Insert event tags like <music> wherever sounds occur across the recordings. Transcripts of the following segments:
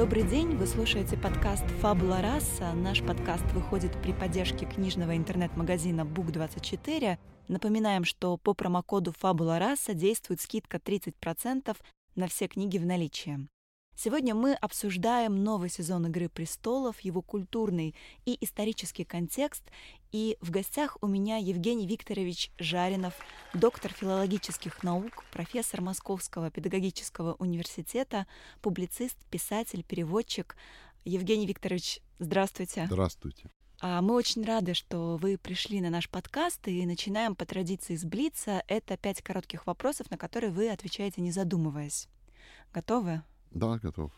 Добрый день! Вы слушаете подкаст «Фабула раса». Наш подкаст выходит при поддержке книжного интернет-магазина Book24. Напоминаем, что по промокоду «Фабула раса» действует скидка 30% на все книги в наличии. Сегодня мы обсуждаем новый сезон «Игры престолов», его культурный и исторический контекст. И в гостях у меня Евгений Викторович Жаринов, доктор филологических наук, профессор Московского педагогического университета, публицист, писатель, переводчик. Евгений Викторович, здравствуйте. Здравствуйте. А, мы очень рады, что вы пришли на наш подкаст и начинаем по традиции с Блица. Это пять коротких вопросов, на которые вы отвечаете, не задумываясь. Готовы? Да, готов.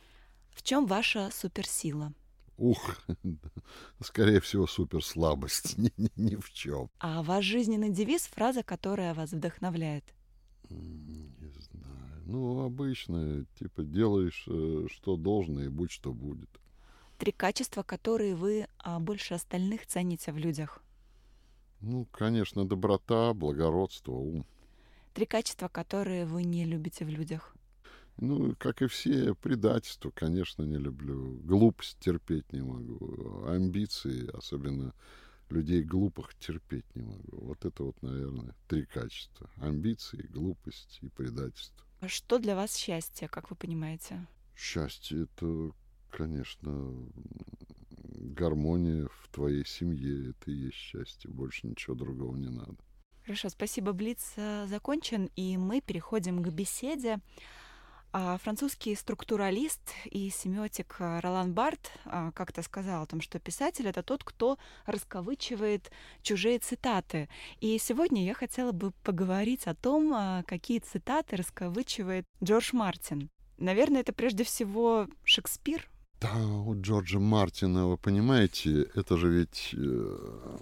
В чем ваша суперсила? Ух, <laughs> скорее всего, суперслабость. <laughs> ни, ни, ни в чем. А ваш жизненный девиз, фраза, которая вас вдохновляет? Не знаю. Ну, обычно, типа, делаешь, э, что должно, и будь что будет. Три качества, которые вы а, больше остальных цените в людях? Ну, конечно, доброта, благородство, ум. Три качества, которые вы не любите в людях? Ну, как и все, предательство, конечно, не люблю. Глупость терпеть не могу. Амбиции, особенно людей глупых, терпеть не могу. Вот это вот, наверное, три качества. Амбиции, глупость и предательство. А что для вас счастье, как вы понимаете? Счастье — это, конечно, гармония в твоей семье. Это и есть счастье. Больше ничего другого не надо. Хорошо, спасибо. Блиц э, закончен, и мы переходим к беседе. А французский структуралист и семиотик а, Ролан Барт а, как-то сказал о том, что писатель — это тот, кто расковычивает чужие цитаты. И сегодня я хотела бы поговорить о том, какие цитаты расковычивает Джордж Мартин. Наверное, это прежде всего Шекспир. Да, у Джорджа Мартина, вы понимаете, это же ведь э,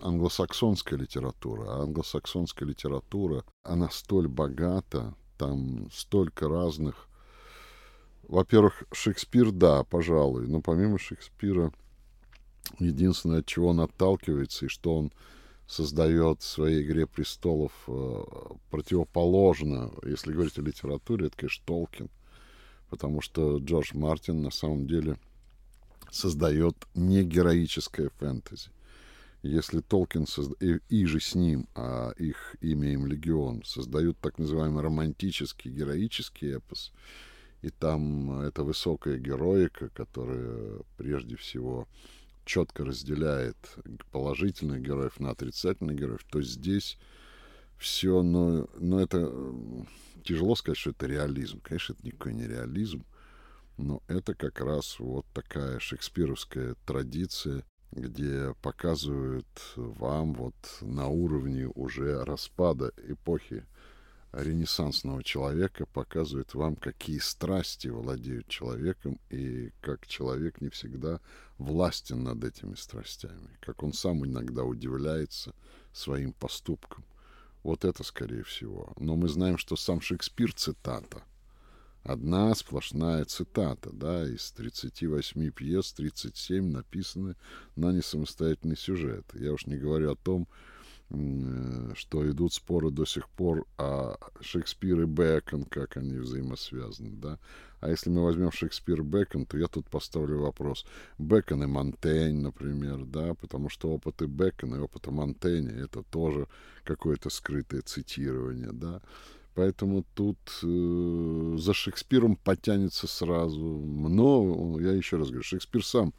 англосаксонская литература. А англосаксонская литература, она столь богата, там столько разных. Во-первых, Шекспир, да, пожалуй, но помимо Шекспира, единственное, от чего он отталкивается и что он создает в своей «Игре престолов» э, противоположно, если говорить о литературе, это, конечно, Толкин, потому что Джордж Мартин на самом деле создает не героическое фэнтези если Толкин созда... и, и же с ним, а их имя им легион, создают так называемый романтический, героический эпос, и там это высокая героика, которая прежде всего четко разделяет положительных героев на отрицательных героев, то здесь все, но, но это тяжело сказать, что это реализм. Конечно, это никакой не реализм, но это как раз вот такая шекспировская традиция где показывают вам вот на уровне уже распада эпохи ренессансного человека, показывают вам, какие страсти владеют человеком и как человек не всегда властен над этими страстями, как он сам иногда удивляется своим поступкам. Вот это скорее всего. Но мы знаем, что сам Шекспир цитата – одна сплошная цитата, да, из 38 пьес 37 написаны на несамостоятельный сюжет. Я уж не говорю о том, э, что идут споры до сих пор о Шекспир и Бэкон, как они взаимосвязаны, да. А если мы возьмем Шекспир и Бэкон, то я тут поставлю вопрос. Бэкон и Монтень, например, да, потому что опыты Бэкона и опыты Монтэня — это тоже какое-то скрытое цитирование, да. Поэтому тут э, за Шекспиром потянется сразу много. Я еще раз говорю, Шекспир сам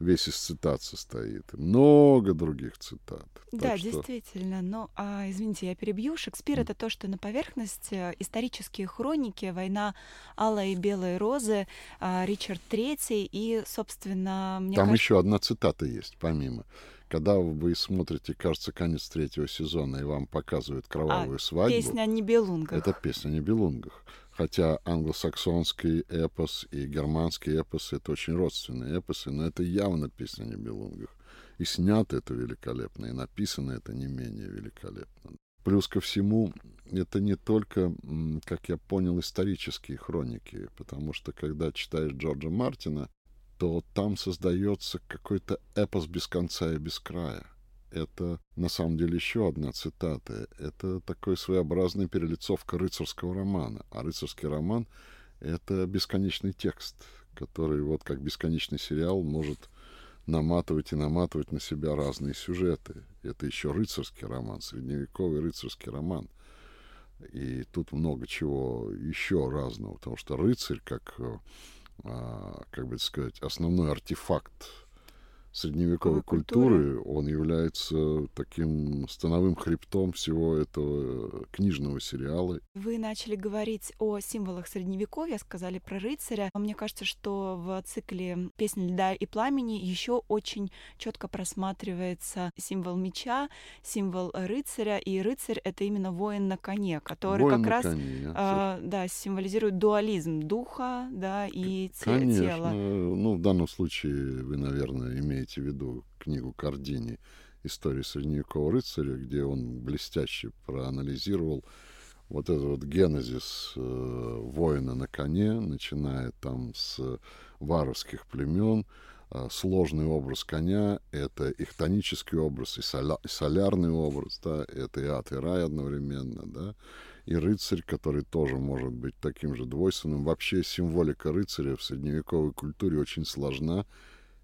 весь из цитат состоит. Много других цитат. Да, так действительно. Но, а, извините, я перебью. Шекспир mm. это то, что на поверхности исторические хроники, война Алой и Белой Розы, а, Ричард Третий и, собственно, мне Там кажется... еще одна цитата есть, помимо. Когда вы смотрите, кажется, конец третьего сезона, и вам показывают кровавую а, свадьбу. Песня о Нибелунгах. Это песня о Нибелунгах. Хотя англосаксонский эпос и германский эпос — это очень родственные эпосы, но это явно песня о Нибелунгах. И снято это великолепно, и написано это не менее великолепно. Плюс ко всему, это не только, как я понял, исторические хроники, потому что когда читаешь Джорджа Мартина, то там создается какой-то эпос без конца и без края. Это на самом деле еще одна цитата. Это такой своеобразный перелицовка рыцарского романа. А рыцарский роман — это бесконечный текст, который вот как бесконечный сериал может наматывать и наматывать на себя разные сюжеты. Это еще рыцарский роман, средневековый рыцарский роман. И тут много чего еще разного, потому что рыцарь, как а, как бы сказать, основной артефакт средневековой культуры, он является таким становым хребтом всего этого книжного сериала. Вы начали говорить о символах средневековья, сказали про рыцаря. Мне кажется, что в цикле «Песни льда и пламени» еще очень четко просматривается символ меча, символ рыцаря, и рыцарь — это именно воин на коне, который воин как раз коне, э, да, символизирует дуализм духа да, и Конечно. тела. Ну, в данном случае вы, наверное, имеете имеете в виду книгу Кардини «История средневекового рыцаря», где он блестяще проанализировал вот этот вот генезис э, воина на коне, начиная там с варварских племен, э, сложный образ коня — это их тонический образ и, соля, и солярный образ, да, это и ад, и рай одновременно, да, и рыцарь, который тоже может быть таким же двойственным. Вообще символика рыцаря в средневековой культуре очень сложна,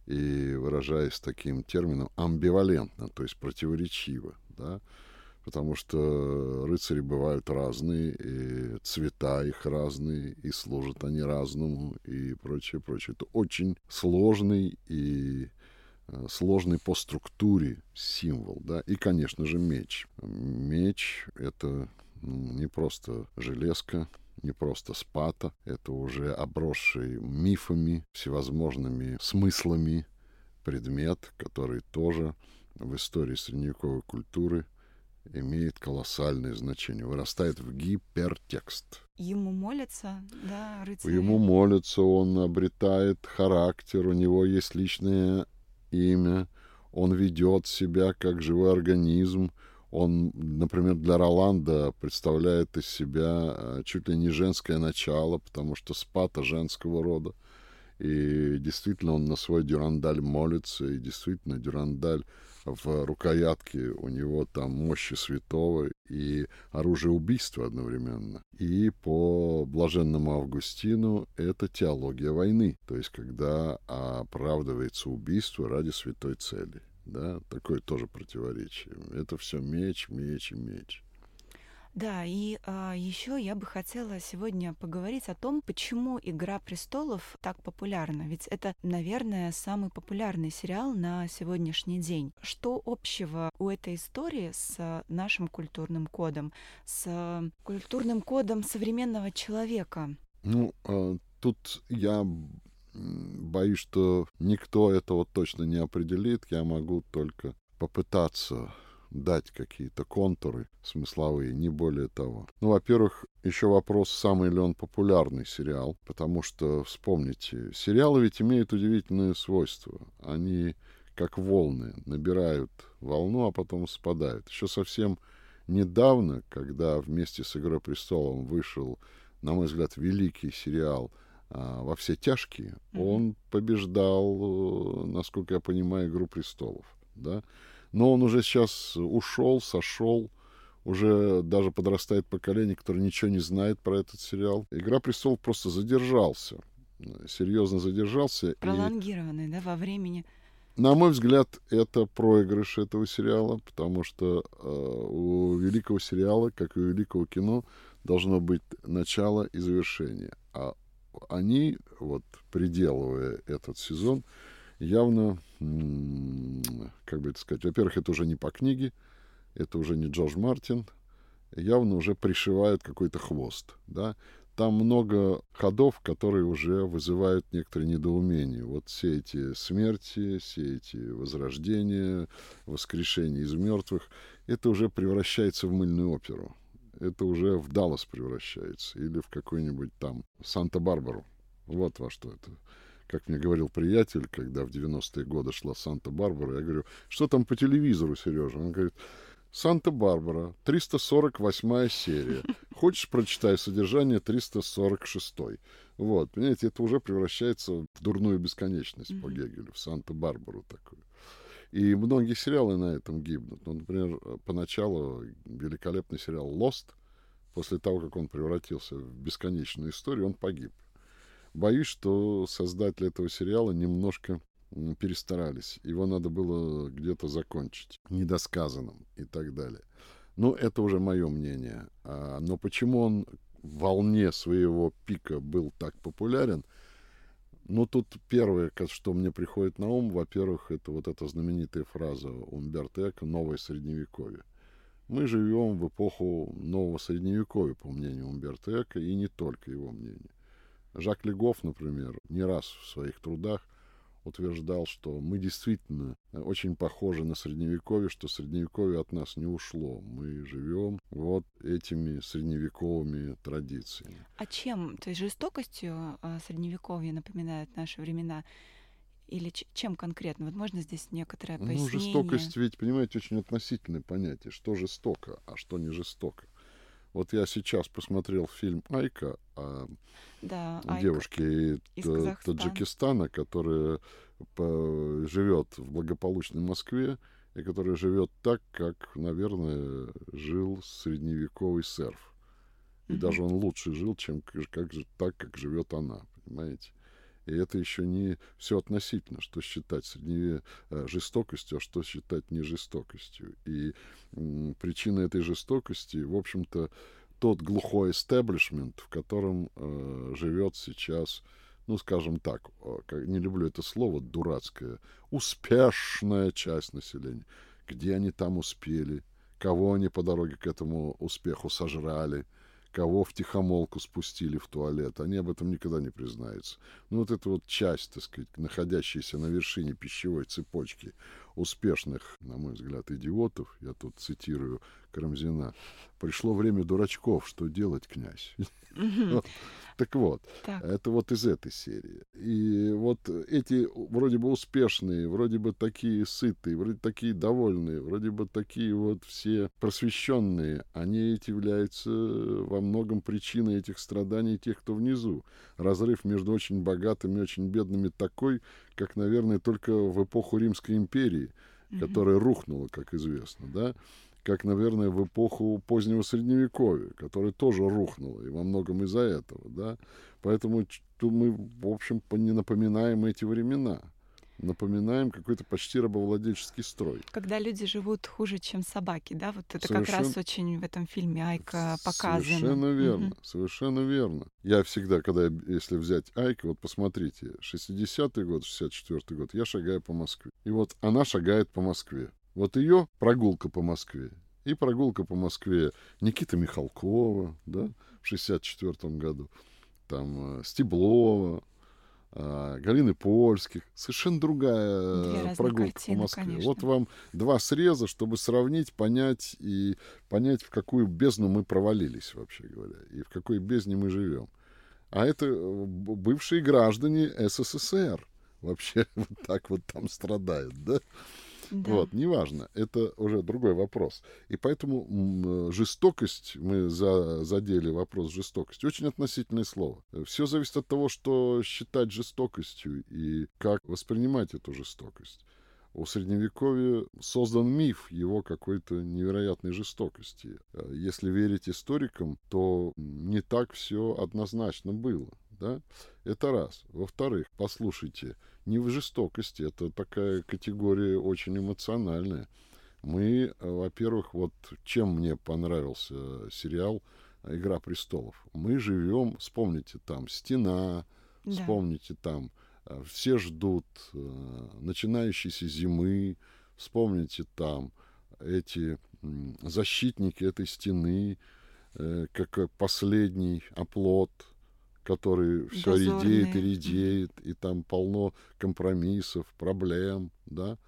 и выражаясь таким термином, амбивалентно, то есть противоречиво, да, потому что рыцари бывают разные, и цвета их разные, и служат они разному, и прочее, прочее. Это очень сложный и э, сложный по структуре символ, да, и, конечно же, меч. Меч — это ну, не просто железка, не просто спата, это уже обросший мифами, всевозможными смыслами предмет, который тоже в истории средневековой культуры имеет колоссальное значение, вырастает в гипертекст. Ему молятся, да, рыцари? Ему молятся, он обретает характер, у него есть личное имя, он ведет себя как живой организм, он, например, для Роланда представляет из себя э, чуть ли не женское начало, потому что спата женского рода. И действительно он на свой дюрандаль молится, и действительно дюрандаль в рукоятке у него там мощи святого и оружие убийства одновременно. И по блаженному Августину это теология войны, то есть когда оправдывается убийство ради святой цели да, такое тоже противоречие. Это все меч, меч и меч. Да, и а, еще я бы хотела сегодня поговорить о том, почему Игра престолов так популярна. Ведь это, наверное, самый популярный сериал на сегодняшний день. Что общего у этой истории с нашим культурным кодом, с культурным кодом современного человека? Ну, а, тут я боюсь, что никто этого точно не определит. Я могу только попытаться дать какие-то контуры смысловые, не более того. Ну, во-первых, еще вопрос, самый ли он популярный сериал, потому что, вспомните, сериалы ведь имеют удивительное свойство. Они как волны набирают волну, а потом спадают. Еще совсем недавно, когда вместе с «Игрой престолом» вышел, на мой взгляд, великий сериал – во все тяжкие, mm-hmm. он побеждал, э, насколько я понимаю, Игру престолов, да. Но он уже сейчас ушел, сошел, уже даже подрастает поколение, которое ничего не знает про этот сериал. «Игра престолов» просто задержался, серьезно задержался. Пролонгированный, и... да, во времени. На мой взгляд, это проигрыш этого сериала, потому что э, у великого сериала, как и у великого кино, должно быть начало и завершение. А они, вот приделывая этот сезон, явно, как бы это сказать, во-первых, это уже не по книге, это уже не Джордж Мартин, явно уже пришивают какой-то хвост, да. Там много ходов, которые уже вызывают некоторые недоумения. Вот все эти смерти, все эти возрождения, воскрешения из мертвых, это уже превращается в мыльную оперу. Это уже в Даллас превращается или в какой-нибудь там Санта-Барбару. Вот во что это как мне говорил приятель, когда в 90-е годы шла Санта-Барбара, я говорю, что там по телевизору, Сережа? Он говорит, Санта-Барбара, 348 серия. Хочешь, прочитай содержание 346. Вот, понимаете, это уже превращается в дурную бесконечность mm-hmm. по Гегелю, в Санта-Барбару такую. И многие сериалы на этом гибнут. Ну, например, поначалу великолепный сериал «Лост», после того, как он превратился в бесконечную историю, он погиб. Боюсь, что создатели этого сериала немножко перестарались. Его надо было где-то закончить, недосказанным и так далее. Ну, это уже мое мнение. А, но почему он в волне своего пика был так популярен? Ну, тут первое, что мне приходит на ум, во-первых, это вот эта знаменитая фраза Умберто Эко «Новое Средневековье». Мы живем в эпоху нового Средневековья, по мнению Умберто Эко, и не только его мнению. Жак Легов, например, не раз в своих трудах утверждал, что мы действительно очень похожи на Средневековье, что Средневековье от нас не ушло. Мы живем вот этими средневековыми традициями. А чем, то есть жестокостью а, Средневековье напоминает наши времена? Или чем конкретно? Вот можно здесь некоторое ну, пояснение? Ну, жестокость ведь, понимаете, очень относительное понятие. Что жестоко, а что не жестоко. Вот я сейчас посмотрел фильм Айка о да, девушке из Таджикистана, которая живет в благополучной Москве и которая живет так, как, наверное, жил средневековый серф. И mm-hmm. даже он лучше жил, чем как, так, как живет она, понимаете? И это еще не все относительно, что считать средневе э, жестокостью, а что считать не жестокостью. И причина этой жестокости, в общем-то, тот глухой истеблишмент, в котором э, живет сейчас, ну, скажем так, не люблю это слово, дурацкое, успешная часть населения. Где они там успели, кого они по дороге к этому успеху сожрали – кого в тихомолку спустили в туалет, они об этом никогда не признаются. Ну, вот эта вот часть, так сказать, находящаяся на вершине пищевой цепочки успешных, на мой взгляд, идиотов, я тут цитирую Карамзина, пришло время дурачков, что делать, князь? <laughs> Так вот, это вот из этой серии. И вот эти вроде бы успешные, вроде бы такие сытые, вроде такие довольные, вроде бы такие вот все просвещенные, они являются во многом причиной этих страданий тех, кто внизу. Разрыв между очень богатыми и очень бедными такой, как, наверное, только в эпоху Римской империи, которая рухнула, как известно, да, как, наверное, в эпоху позднего Средневековья, которая тоже рухнула, и во многом из-за этого, да. Поэтому мы, в общем, не напоминаем эти времена. Напоминаем какой-то почти рабовладельческий строй. Когда люди живут хуже, чем собаки, да? Вот это совершенно... как раз очень в этом фильме Айка показано. Совершенно верно, угу. совершенно верно. Я всегда, когда, если взять Айка, вот посмотрите, 60-й год, 64-й год, я шагаю по Москве. И вот она шагает по Москве. Вот ее прогулка по Москве и прогулка по Москве Никита Михалкова, да, в 64 году, там э, Стеблова, э, Галины Польских. Совершенно другая прогулка картины, по Москве. Конечно. Вот вам два среза, чтобы сравнить, понять и понять, в какую бездну мы провалились, вообще говоря, и в какой бездне мы живем. А это э, бывшие граждане СССР вообще <laughs> вот так вот там страдают, да? Да. Вот, неважно, это уже другой вопрос. И поэтому жестокость, мы за, задели вопрос жестокости, очень относительное слово. Все зависит от того, что считать жестокостью и как воспринимать эту жестокость. у Средневековья создан миф его какой-то невероятной жестокости. Э, если верить историкам, то не так все однозначно было. Да? Это раз. Во-вторых, послушайте, не в жестокости, это такая категория очень эмоциональная. Мы, э, во-первых, вот чем мне понравился сериал «Игра престолов». Мы живем, вспомните, там «Стена», да. вспомните, там Э, все ждут э, начинающейся зимы. Вспомните там эти защитники этой стены, как последний оплот, который все редеет и редеет, и там полно компромиссов, проблем, да.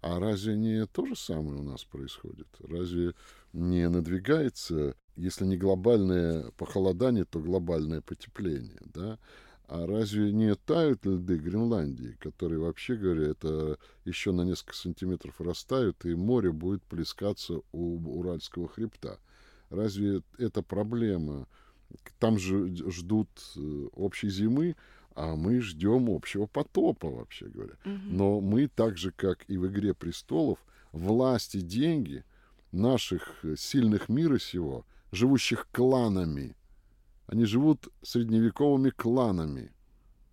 А разве не то же самое у нас происходит? Разве не надвигается, если не глобальное похолодание, то глобальное потепление, да? А разве не тают льды Гренландии, которые, вообще говоря, это еще на несколько сантиметров растают, и море будет плескаться у Уральского хребта? Разве это проблема? Там же ждут э, общей зимы, а мы ждем общего потопа, вообще говоря. Угу. Но мы, так же, как и в «Игре престолов», власть и деньги наших сильных мира сего, живущих кланами – они живут средневековыми кланами.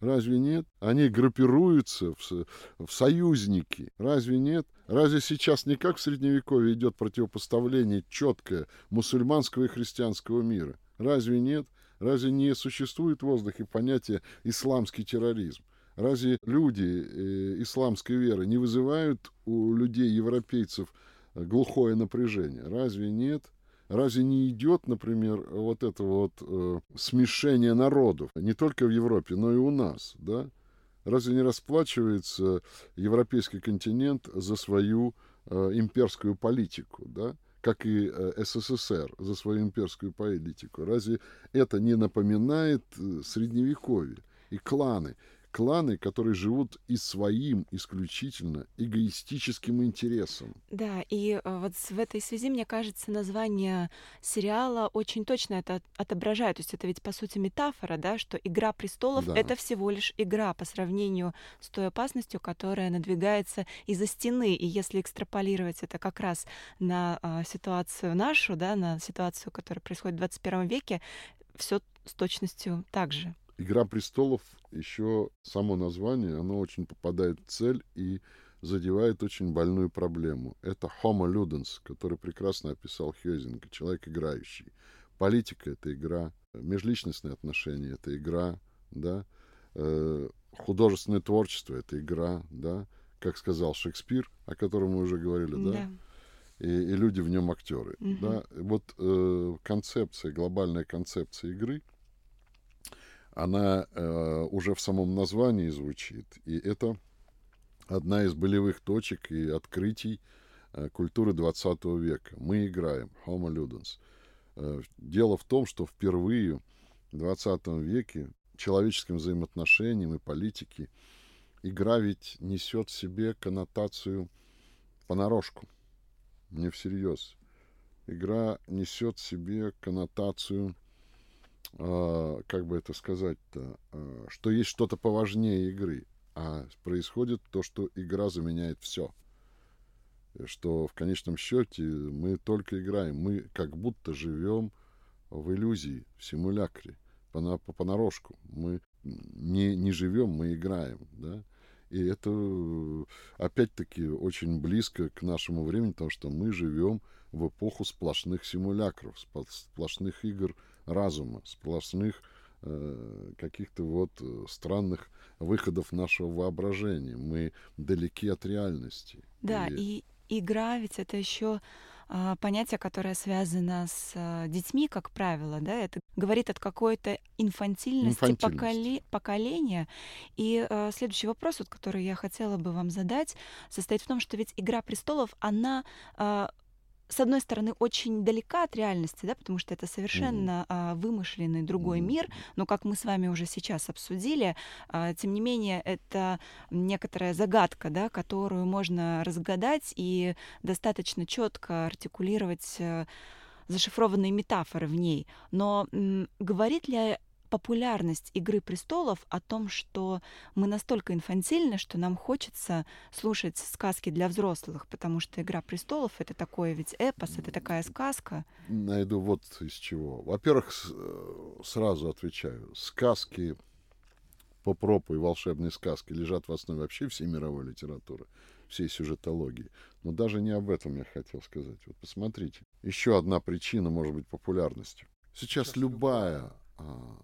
Разве нет? Они группируются в, в союзники. Разве нет? Разве сейчас не как в Средневековье идет противопоставление четкое мусульманского и христианского мира? Разве нет? Разве не существует в воздухе понятия исламский терроризм? Разве люди э, исламской веры не вызывают у людей, европейцев, глухое напряжение? Разве нет? Разве не идет, например, вот это вот э, смешение народов, не только в Европе, но и у нас, да? Разве не расплачивается европейский континент за свою э, имперскую политику, да? Как и э, СССР за свою имперскую политику. Разве это не напоминает э, средневековье и кланы? Кланы, которые живут и своим исключительно эгоистическим интересом. Да, и э, вот в этой связи, мне кажется, название сериала очень точно это отображает. То есть это ведь, по сути, метафора, да, что «Игра престолов» да. — это всего лишь игра по сравнению с той опасностью, которая надвигается из-за стены. И если экстраполировать это как раз на а, ситуацию нашу, да, на ситуацию, которая происходит в 21 веке, все с точностью так же. Игра престолов, еще само название, оно очень попадает в цель и задевает очень больную проблему. Это homo ludens, который прекрасно описал Хёзинг, человек играющий. Политика — это игра, межличностные отношения — это игра, да, э, художественное творчество — это игра, да, как сказал Шекспир, о котором мы уже говорили, да, да? И, и люди в нем актеры, угу. да. Вот э, концепция, глобальная концепция игры — она э, уже в самом названии звучит. И это одна из болевых точек и открытий э, культуры 20 века. Мы играем, Homo Ludens. Э, дело в том, что впервые в 20 веке человеческим взаимоотношениям и политике игра ведь несет в себе коннотацию понарошку, не всерьез. Игра несет в себе коннотацию а, как бы это сказать-то, а, что есть что-то поважнее игры, а происходит то, что игра заменяет все. Что в конечном счете мы только играем, мы как будто живем в иллюзии, в симулякре, по, по, понарошку. Мы не, не живем, мы играем, да. И это, опять-таки, очень близко к нашему времени, потому что мы живем в эпоху сплошных симулякров, сплошных игр разума, сплошных э, каких-то вот э, странных выходов нашего воображения. Мы далеки от реальности. Да, и, и игра ведь это еще а, понятие, которое связано с а, детьми, как правило, да, это говорит от какой-то инфантильности, инфантильности. Поколе- поколения. И а, следующий вопрос, вот, который я хотела бы вам задать, состоит в том, что ведь «Игра престолов», она а, с одной стороны, очень далека от реальности, да, потому что это совершенно а, вымышленный другой мир, но как мы с вами уже сейчас обсудили, а, тем не менее, это некоторая загадка, да, которую можно разгадать и достаточно четко артикулировать а, зашифрованные метафоры в ней. Но говорит ли популярность «Игры престолов» о том, что мы настолько инфантильны, что нам хочется слушать сказки для взрослых, потому что «Игра престолов» — это такое ведь эпос, это такая сказка. Найду вот из чего. Во-первых, э, сразу отвечаю. Сказки по пропу и волшебные сказки лежат в основе вообще всей мировой литературы, всей сюжетологии. Но даже не об этом я хотел сказать. Вот посмотрите. Еще одна причина может быть популярностью. Сейчас любая, а,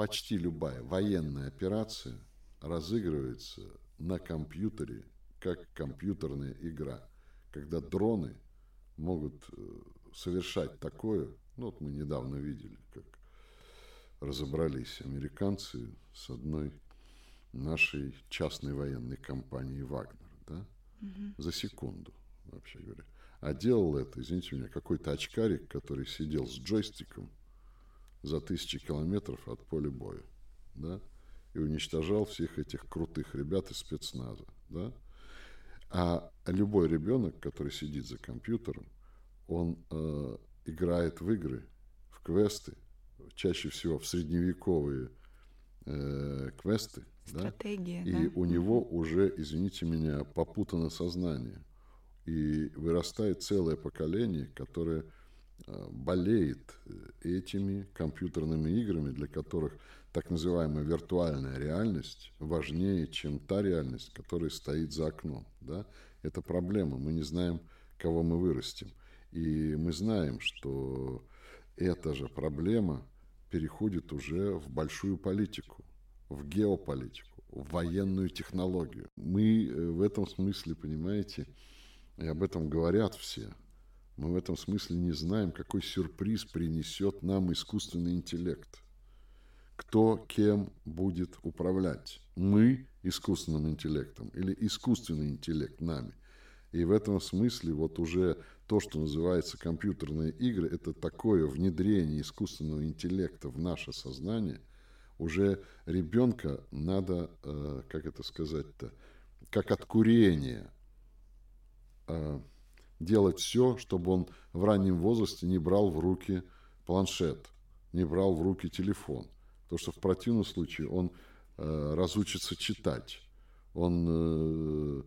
почти любая военная операция разыгрывается на компьютере как компьютерная игра, когда дроны могут э, совершать такое, ну вот мы недавно видели, как разобрались американцы с одной нашей частной военной компанией «Вагнер», да, угу. за секунду, вообще говоря. А делал это, извините меня, какой-то очкарик, который сидел с джойстиком за тысячи километров от поля боя, да, и уничтожал всех этих крутых ребят из спецназа, да. А любой ребенок, который сидит за компьютером, он э, играет в игры, в квесты, чаще всего в средневековые э, квесты, Стратегия, да? и у него уже, извините меня, попутано сознание. И вырастает целое поколение, которое болеет этими компьютерными играми, для которых так называемая виртуальная реальность важнее, чем та реальность, которая стоит за окном. Да? Это проблема. Мы не знаем, кого мы вырастим. И мы знаем, что эта же проблема переходит уже в большую политику, в геополитику, в военную технологию. Мы э, в этом смысле, понимаете, и об этом говорят все, мы в этом смысле не знаем, какой сюрприз принесет нам искусственный интеллект. Кто кем будет управлять? Мы искусственным интеллектом или искусственный интеллект нами? И в этом смысле вот уже то, что называется компьютерные игры, это такое внедрение искусственного интеллекта в наше сознание. Уже ребенка надо, э, как это сказать-то, как от курения э, делать все, чтобы он в раннем возрасте не брал в руки планшет, не брал в руки телефон. Потому что в противном случае он э, разучится читать, он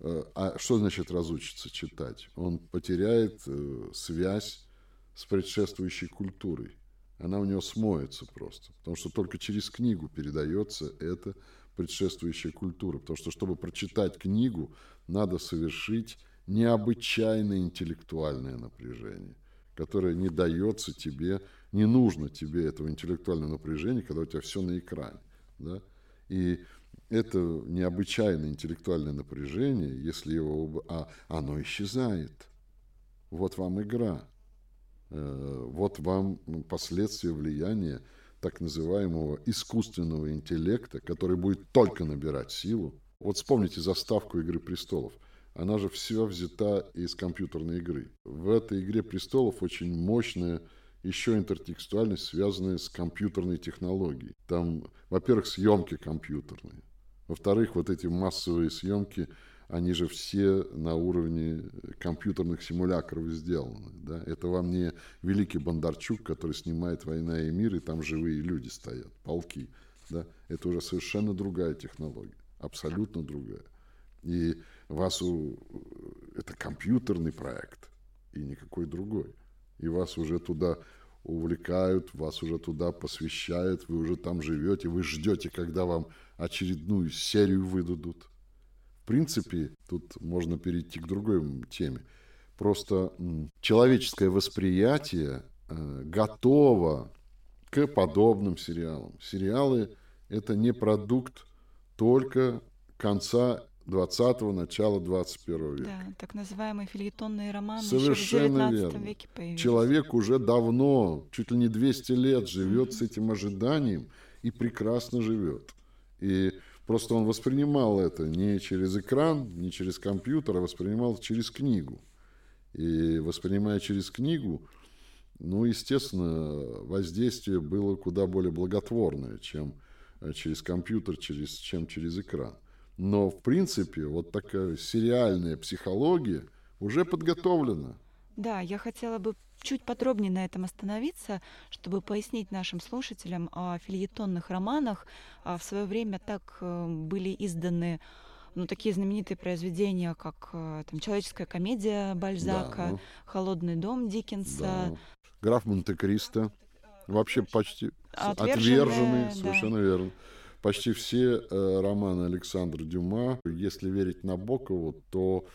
Э, а что значит разучиться читать? Он потеряет э, связь с предшествующей культурой. Она у него смоется просто. Потому что только через книгу передается эта предшествующая культура. Потому что, чтобы прочитать книгу, надо совершить необычайное интеллектуальное напряжение, которое не дается тебе, не нужно тебе этого интеллектуального напряжения, когда у тебя все на экране. Да? И это необычайное интеллектуальное напряжение, если его... А оно исчезает. Вот вам игра. Э, вот вам последствия влияния так называемого искусственного интеллекта, который будет только набирать силу. Вот вспомните заставку «Игры престолов». Она же все взята из компьютерной игры. В этой «Игре престолов» очень мощная еще интертекстуальность, связанная с компьютерной технологией. Там, во-первых, съемки компьютерные. Во-вторых, вот эти массовые съемки, они же все на уровне компьютерных симулякров сделаны. Да? Это вам не великий Бондарчук, который снимает «Война и мир», и там живые люди стоят, полки. Да? Это уже совершенно другая технология, абсолютно другая. И вас у... это компьютерный проект, и никакой другой. И вас уже туда увлекают, вас уже туда посвящают, вы уже там живете, вы ждете, когда вам очередную серию выдадут. В принципе, тут можно перейти к другой теме. Просто человеческое восприятие э, готово к подобным сериалам. Сериалы – это не продукт только конца 20-го, начала 21 века. Да, так называемые фильетонные романы Совершенно еще в 19 верно. веке появились. Человек уже давно, чуть ли не 200 лет живет с этим ожиданием и прекрасно живет. И просто он воспринимал это не через экран, не через компьютер, а воспринимал через книгу. И воспринимая через книгу, ну, естественно, воздействие было куда более благотворное, чем э, через компьютер, через, чем через экран. Но, в принципе, вот такая сериальная психология уже подготовлена. Да, я хотела бы чуть подробнее на этом остановиться, чтобы пояснить нашим слушателям о фильетонных романах. А в свое время так э, были изданы ну, такие знаменитые произведения, как э, там, «Человеческая комедия» Бальзака, да, ну, «Холодный дом» Диккенса. Да. «Граф Монте-Кристо». Вообще почти отверженный, отверженный совершенно да. верно. Почти все э, романы Александра Дюма, если верить Набокову, то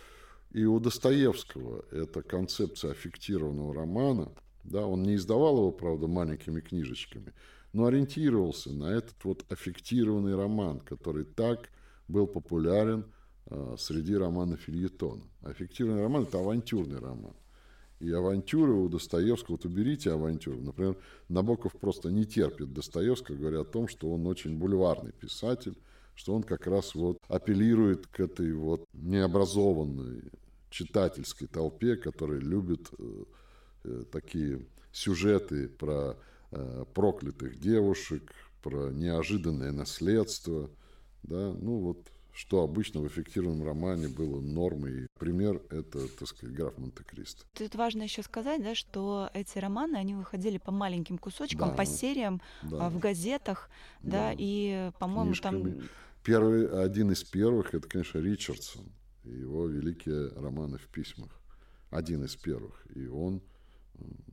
и у Достоевского эта концепция аффектированного романа, да, он не издавал его, правда, маленькими книжечками, но ориентировался на этот вот аффектированный роман, который так был популярен э, среди романа фильетона. Аффектированный роман – это авантюрный роман. И авантюры у Достоевского, вот уберите авантюру. Например, Набоков просто не терпит Достоевского, говоря о том, что он очень бульварный писатель, что он как раз вот апеллирует к этой вот необразованной читательской толпе, которая любит э, э, такие сюжеты про э, проклятых девушек, про неожиданное наследство, да, ну вот что обычно в эффективном романе было нормой. Пример – это, так сказать, граф Монте-Кристо. Тут важно еще сказать, да, что эти романы, они выходили по маленьким кусочкам, да, по сериям, да, в газетах, да, да и, по-моему, там... Первый, один из первых – это, конечно, Ричардсон его великие романы в письмах. Один из первых. И он,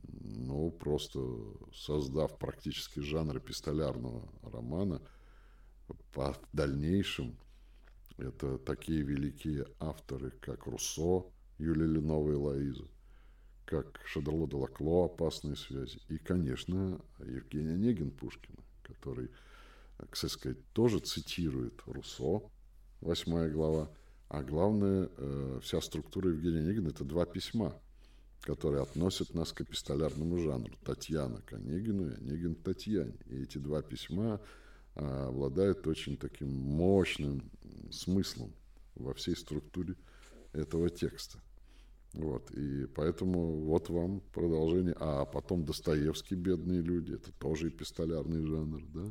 ну, просто создав практически жанр эпистолярного романа, по дальнейшем это такие великие авторы, как Руссо, Юлия Ленова и Лоиза, как Шадерло де Лакло «Опасные связи» и, конечно, Евгений Онегин Пушкина, который, кстати сказать, тоже цитирует Руссо, восьмая глава, а главное, э, вся структура Евгения Онегина – это два письма, которые относят нас к эпистолярному жанру. Татьяна к Онегину и Онегин к Татьяне. И эти два письма а, обладают очень таким мощным смыслом во всей структуре этого текста. Вот, и поэтому вот вам продолжение. А потом Достоевский «Бедные люди» – это тоже эпистолярный жанр, да?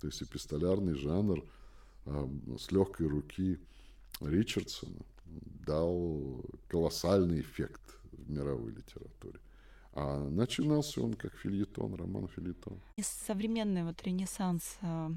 То есть эпистолярный жанр а, с легкой руки – Ричардсона дал колоссальный эффект в мировой литературе. А начинался он как фильетон, роман фильетон. Из современный вот ренессанс э,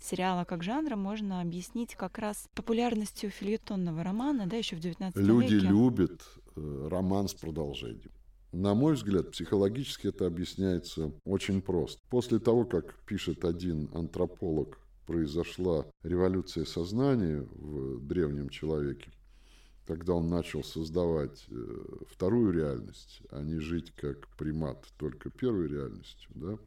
сериала как жанра можно объяснить как раз популярностью фильетонного романа, да, еще в XIX Люди веке. любят э, роман с продолжением. На мой взгляд, психологически это объясняется очень просто. После того, как пишет один антрополог произошла революция сознания в древнем человеке, когда он начал создавать э, вторую реальность, а не жить как примат только первой реальностью, да,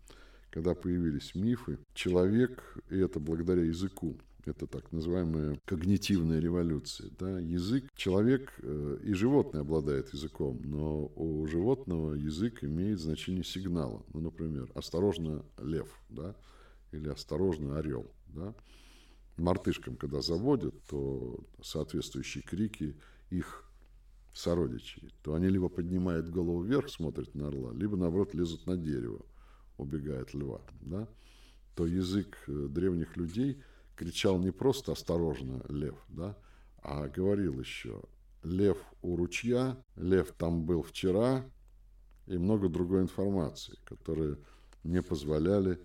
когда появились мифы, человек, и это благодаря языку, это так называемая когнитивная революция. Да? Язык, человек э, и животное обладает языком, но у животного язык имеет значение сигнала. Ну, например, осторожно, лев, да? или осторожно, орел да, мартышкам, когда заводят, то соответствующие крики их сородичей, то они либо поднимают голову вверх, смотрят на орла, либо, наоборот, лезут на дерево, убегает льва. Да? То язык э, древних людей кричал не просто «осторожно, лев», да? а говорил еще «лев у ручья», «лев там был вчера» и много другой информации, которые не позволяли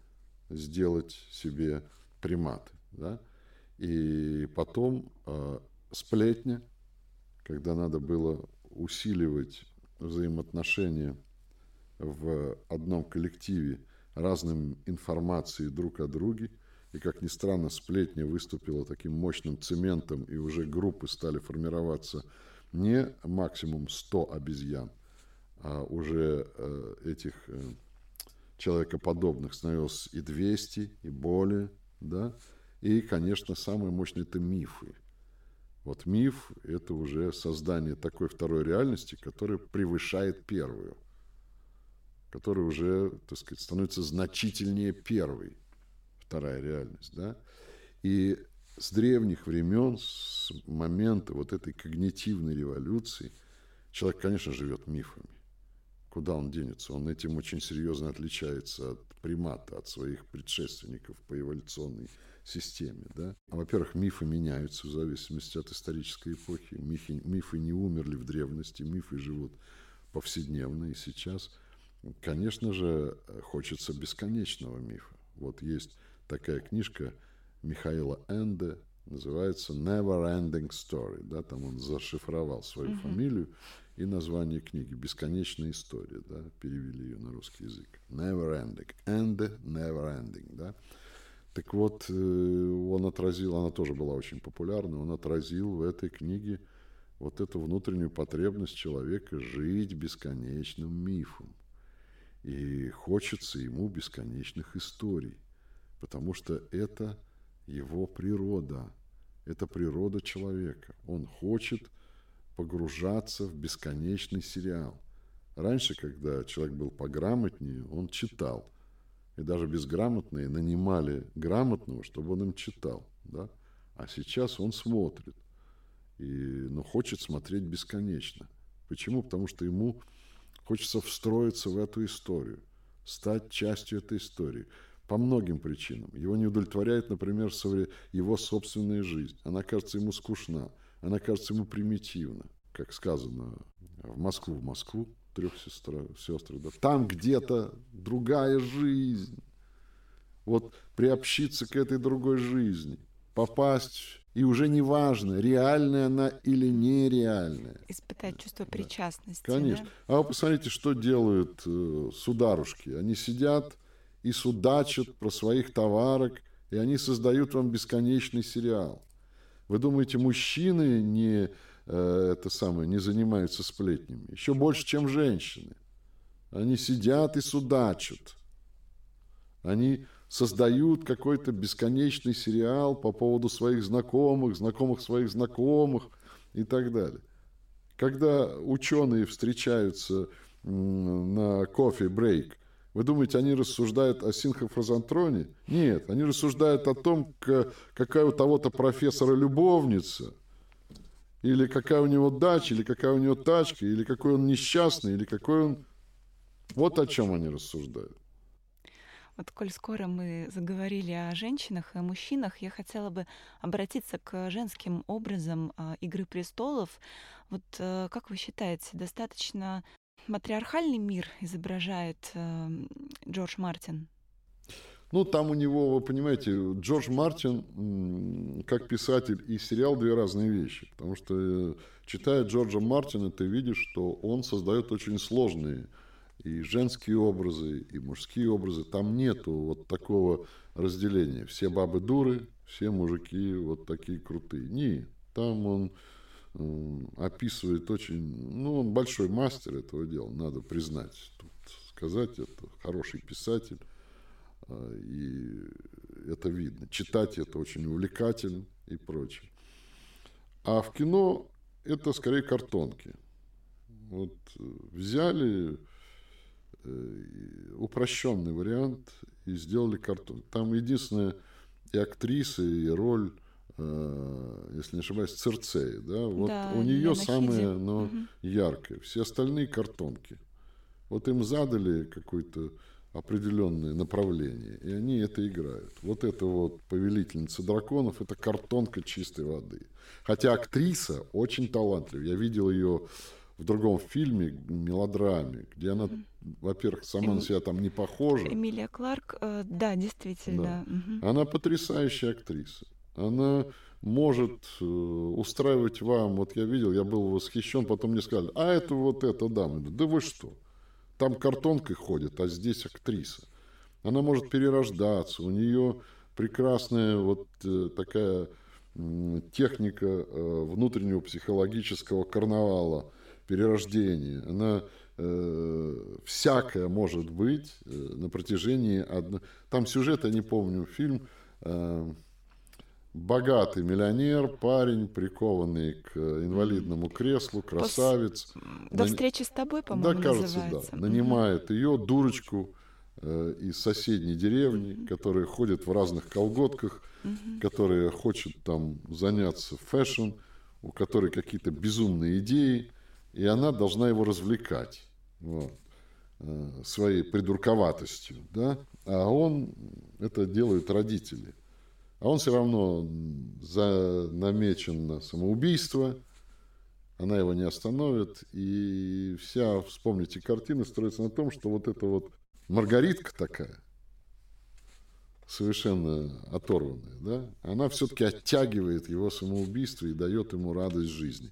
сделать себе приматы. Да? И потом э, сплетня, когда надо было усиливать взаимоотношения в одном коллективе разным информацией друг о друге. И, как ни странно, сплетня выступила таким мощным цементом, и уже группы стали формироваться не максимум 100 обезьян, а уже э, этих э, человекоподобных становилось и 200, и более – да, и, конечно, самое мощное – это мифы. Вот миф – это уже создание такой второй реальности, которая превышает первую, которая уже, так сказать, становится значительнее первой, вторая реальность, да. И с древних времен, с момента вот этой когнитивной революции, человек, конечно, живет мифами. Куда он денется? Он этим очень серьезно отличается от примата, от своих предшественников по эволюционной системе. Да? Во-первых, мифы меняются в зависимости от исторической эпохи. Мифы, мифы не умерли в древности, мифы живут повседневно и сейчас. конечно же, хочется бесконечного мифа. Вот есть такая книжка Михаила Энде, называется Never Ending Story. Да, там он зашифровал свою uh-huh. фамилию и название книги «Бесконечная история». Да, перевели ее на русский язык. Never Ending. End, Never Ending. Да. Так вот, э, он отразил, она тоже была очень популярна, он отразил в этой книге вот эту внутреннюю потребность человека жить бесконечным мифом. И хочется ему бесконечных историй, потому что это его природа, это природа человека. Он хочет погружаться в бесконечный сериал. Раньше, когда человек был пограмотнее, он читал. И даже безграмотные нанимали грамотного, чтобы он им читал. Да? А сейчас он смотрит. И, но хочет смотреть бесконечно. Почему? Потому что ему хочется встроиться в эту историю, стать частью этой истории. По многим причинам. Его не удовлетворяет, например, его собственная жизнь. Она кажется ему скучна, она кажется ему примитивна. Как сказано, в Москву, в Москву, трех сестра, сестры. Да. Там где-то другая жизнь. Вот приобщиться к этой другой жизни, попасть и уже не важно, реальная она или нереальная. Испытать чувство причастности. Конечно. Да? А вы посмотрите, что делают э, сударушки. Они сидят и судачат про своих товарок, и они создают вам бесконечный сериал. Вы думаете, мужчины не, э, это самое, не занимаются сплетнями? Еще больше, чем женщины. Они сидят и судачат. Они создают какой-то бесконечный сериал по поводу своих знакомых, знакомых своих знакомых и так далее. Когда ученые встречаются на кофе-брейк, вы думаете, они рассуждают о синхрофазантроне? Нет, они рассуждают о том, какая у того-то профессора любовница, или какая у него дача, или какая у него тачка, или какой он несчастный, или какой он... Вот о чем они рассуждают. Вот коль скоро мы заговорили о женщинах и о мужчинах, я хотела бы обратиться к женским образам а, «Игры престолов». Вот э, как вы считаете, достаточно матриархальный мир изображает э, Джордж Мартин? Ну, там у него, вы понимаете, Джордж Мартин, как писатель и сериал, две разные вещи. Потому что, э, читая Джорджа Мартина, ты видишь, что он создает очень сложные и женские образы, и мужские образы. Там нету вот такого разделения. Все бабы дуры, все мужики вот такие крутые. Не, там он э, описывает очень... Ну, он большой мастер этого дела, надо признать. Тут сказать, это хороший писатель. Э, и это видно. Читать это очень увлекательно и прочее. А в кино это скорее картонки. Вот э, взяли Э, упрощенный вариант и сделали картон. Там единственное и актриса, и роль, если не ошибаюсь, Церцеи. Да? Вот да, у нее самая но угу. яркая. Все остальные картонки. Вот им задали какое-то определенное направление, и они это играют. Вот это вот повелительница драконов, это картонка чистой воды. Хотя актриса очень талантлива. Я видел ее в другом фильме, мелодраме, где она, во-первых, сама Эм... на себя там не похожа. Эмилия Кларк, э, да, действительно. Да. Угу. Она потрясающая актриса. Она может э, устраивать вам, вот я видел, я был восхищен, потом мне сказали, а это вот эта дама. Да вы что? Там картонкой ходит, а здесь актриса. Она может перерождаться, у нее прекрасная вот э, такая техника э, внутреннего психологического карнавала – перерождение, она э, всякое может быть э, на протяжении одного... Там сюжет, я не помню, фильм э, «Богатый миллионер, парень, прикованный к инвалидному креслу, красавец». До встречи с тобой, по-моему, Да, кажется, называется. да. Нанимает ее, дурочку, э, из соседней деревни, которая ходит в разных колготках, которая хочет там заняться fashion, у которой какие-то безумные идеи – и она должна его развлекать вот, э, своей придурковатостью, да, а он, это делают родители. А он все равно за, намечен на самоубийство, Она его не остановит. И вся, вспомните, картина строится на том, что вот эта вот Маргаритка такая, совершенно оторванная, да, она все-таки оттягивает его самоубийство и дает ему радость жизни.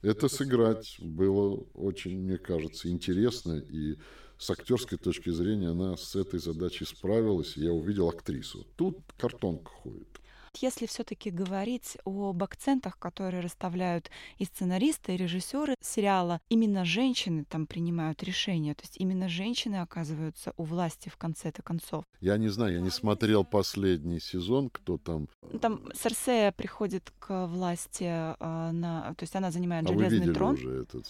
Это сыграть было очень, мне кажется, интересно, и с актерской точки зрения она с этой задачей справилась. Я увидел актрису. Тут картонка ходит если все-таки говорить об акцентах, которые расставляют и сценаристы, и режиссеры сериала, именно женщины там принимают решения, то есть именно женщины оказываются у власти в конце-то концов. Я не знаю, я не смотрел последний сезон, кто там. Ну, там Серсея приходит к власти э, на, то есть она занимает а железный вы видели трон. Уже этот...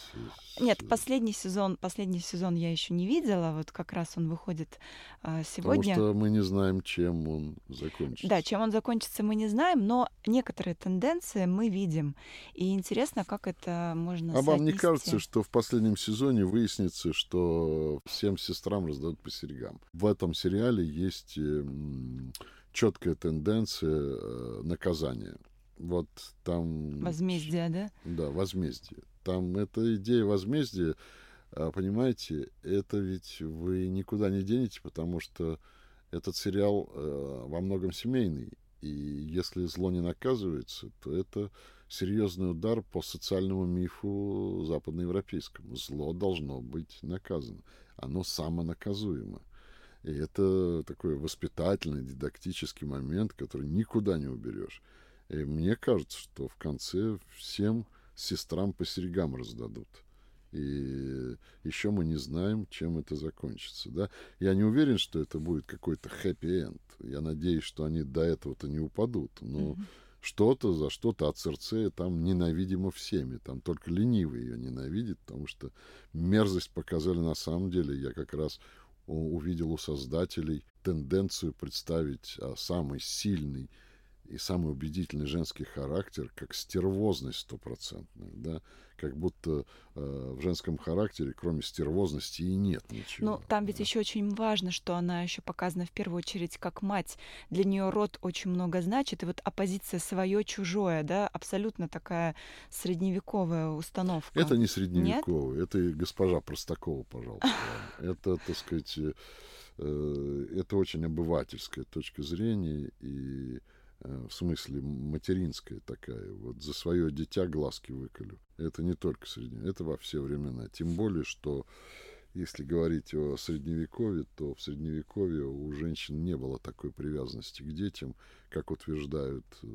Нет, последний сезон, последний сезон я еще не видела, вот как раз он выходит э, сегодня. Потому что мы не знаем, чем он закончится. Да, чем он закончится, мы не знаем, но некоторые тенденции мы видим. И интересно, как это можно А вам не соотнести. кажется, что в последнем сезоне выяснится, что всем сестрам раздают по серьгам? В этом сериале есть эм, четкая тенденция э, наказания. Вот там... Возмездие, да? Да, возмездие. Там эта идея возмездия, а, понимаете, это ведь вы никуда не денете, потому что этот сериал э, во многом семейный. И если зло не наказывается, то это серьезный удар по социальному мифу западноевропейскому. Зло должно быть наказано. Оно самонаказуемо. И это такой воспитательный, дидактический момент, который никуда не уберешь. И мне кажется, что в конце всем сестрам по серьгам раздадут. И еще мы не знаем, чем это закончится. Да? Я не уверен, что это будет какой-то хэппи-энд. Я надеюсь, что они до этого-то не упадут. Но mm-hmm. что-то за что-то от Церцея там ненавидимо всеми. Там только ленивый ее ненавидит, потому что мерзость показали на самом деле. Я как раз увидел у создателей тенденцию представить а, самый сильный и самый убедительный женский характер как стервозность стопроцентная, да, как будто э, в женском характере кроме стервозности и нет ничего. Ну, там ведь да. еще очень важно, что она еще показана в первую очередь как мать. Для нее род очень много значит, и вот оппозиция свое-чужое, да, абсолютно такая средневековая установка. Это не средневековая, это и госпожа Простакова, пожалуйста. Это, так сказать, э, это очень обывательская точка зрения, и в смысле материнская такая, вот за свое дитя глазки выколю. Это не только средневековье, это во все времена. Тем более, что если говорить о средневековье, то в средневековье у женщин не было такой привязанности к детям, как утверждают э,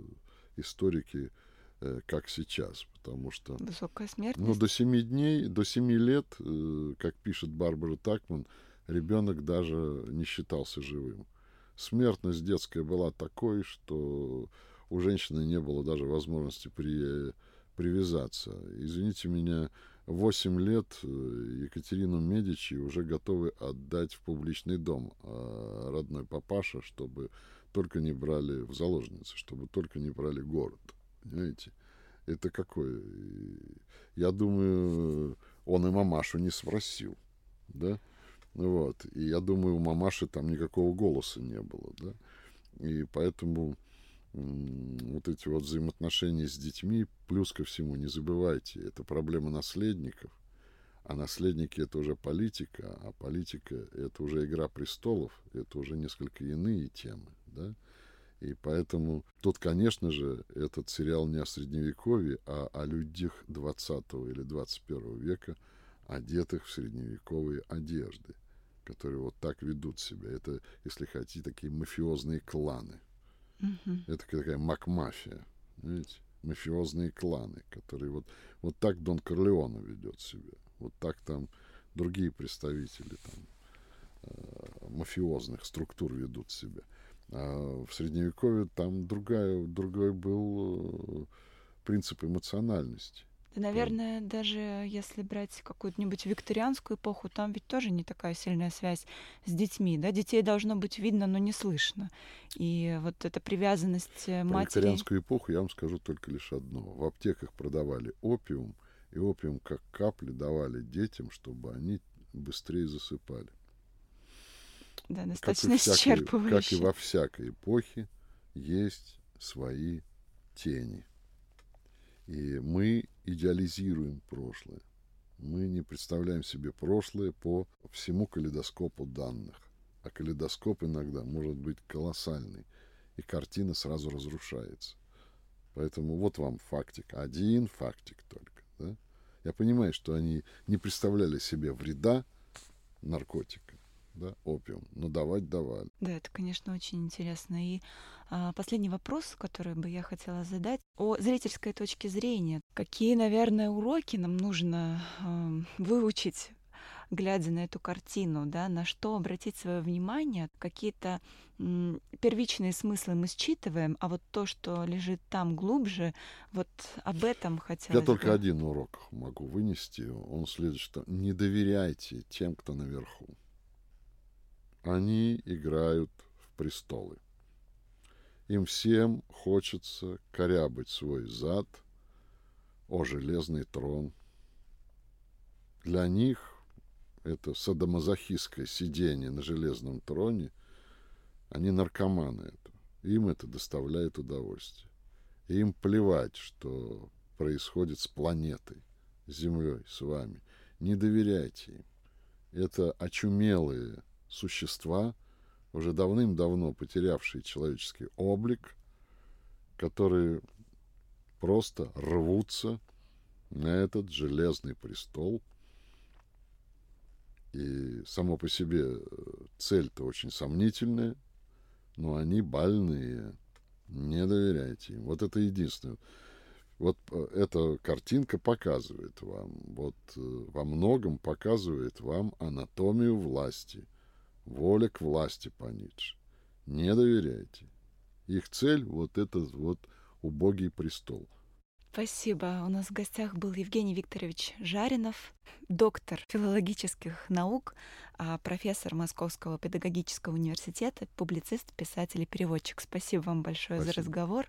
историки, э, как сейчас. Потому что... Высокая смертность. Ну, до семи дней, до семи лет, как пишет Барбара Такман, ребенок даже не считался живым смертность детская была такой, что у женщины не было даже возможности при, привязаться. Извините меня, 8 лет э, Екатерину Медичи уже готовы отдать в публичный дом а родной папаша, чтобы только не брали в заложницы, чтобы только не брали город. Понимаете? Это какое? Я думаю, он и мамашу не спросил. Да? Вот. И я думаю, у мамаши там никакого голоса не было. Да? И поэтому вот эти вот взаимоотношения с детьми, плюс ко всему, не забывайте, это проблема наследников, а наследники это уже политика, а политика это уже игра престолов, это уже несколько иные темы, да. И поэтому тут, конечно же, этот сериал не о средневековье, а о людях 20 или 21 века, одетых в средневековые одежды которые вот так ведут себя. Это, если хотите, такие мафиозные кланы. Угу. Это такая макмафия, видите? Мафиозные кланы, которые вот, вот так Дон Корлеоне ведет себя. Вот так там другие представители там, э, мафиозных структур ведут себя. А в Средневековье там другая, другой был э, принцип эмоциональности. Да, наверное, даже если брать какую-нибудь викторианскую эпоху, там ведь тоже не такая сильная связь с детьми, да? Детей должно быть видно, но не слышно. И вот эта привязанность э, Про матери... викторианскую эпоху я вам скажу только лишь одно. В аптеках продавали опиум, и опиум как капли давали детям, чтобы они быстрее засыпали. Да, достаточно как исчерпывающе. Как и во всякой эпохе есть свои тени. И мы идеализируем прошлое. Мы не представляем себе прошлое по всему калейдоскопу данных. А калейдоскоп иногда может быть колоссальный, и картина сразу разрушается. Поэтому вот вам фактик. Один фактик только. Да? Я понимаю, что они не представляли себе вреда наркотика, да, опиум, но давать давали. Да, это, конечно, очень интересно. И а, последний вопрос, который бы я хотела задать, о зрительской точке зрения. Какие, наверное, уроки нам нужно э, выучить глядя на эту картину, да, на что обратить свое внимание, какие-то первичные смыслы мы считываем, а вот то, что лежит там глубже, вот об этом хотелось Я только бы. один урок могу вынести. Он следует, что не доверяйте тем, кто наверху. Они играют в престолы. Им всем хочется корябать свой зад о железный трон. Для них это садомазохистское сидение на железном троне, они наркоманы это. Им это доставляет удовольствие. И им плевать, что происходит с планетой, с Землей, с вами. Не доверяйте им. Это очумелые существа, уже давным-давно потерявшие человеческий облик, которые просто рвутся на этот железный престол – и само по себе э, цель-то очень сомнительная, но они больные. Не доверяйте им. Вот это единственное. Вот э, эта картинка показывает вам, вот э, во многом показывает вам анатомию власти, воля к власти по Ницше. Не доверяйте. Их цель вот этот вот убогий престол – Спасибо. У нас в гостях был Евгений Викторович Жаринов, доктор филологических наук, а профессор Московского педагогического университета, публицист, писатель и переводчик. Спасибо вам большое Спасибо. за разговор.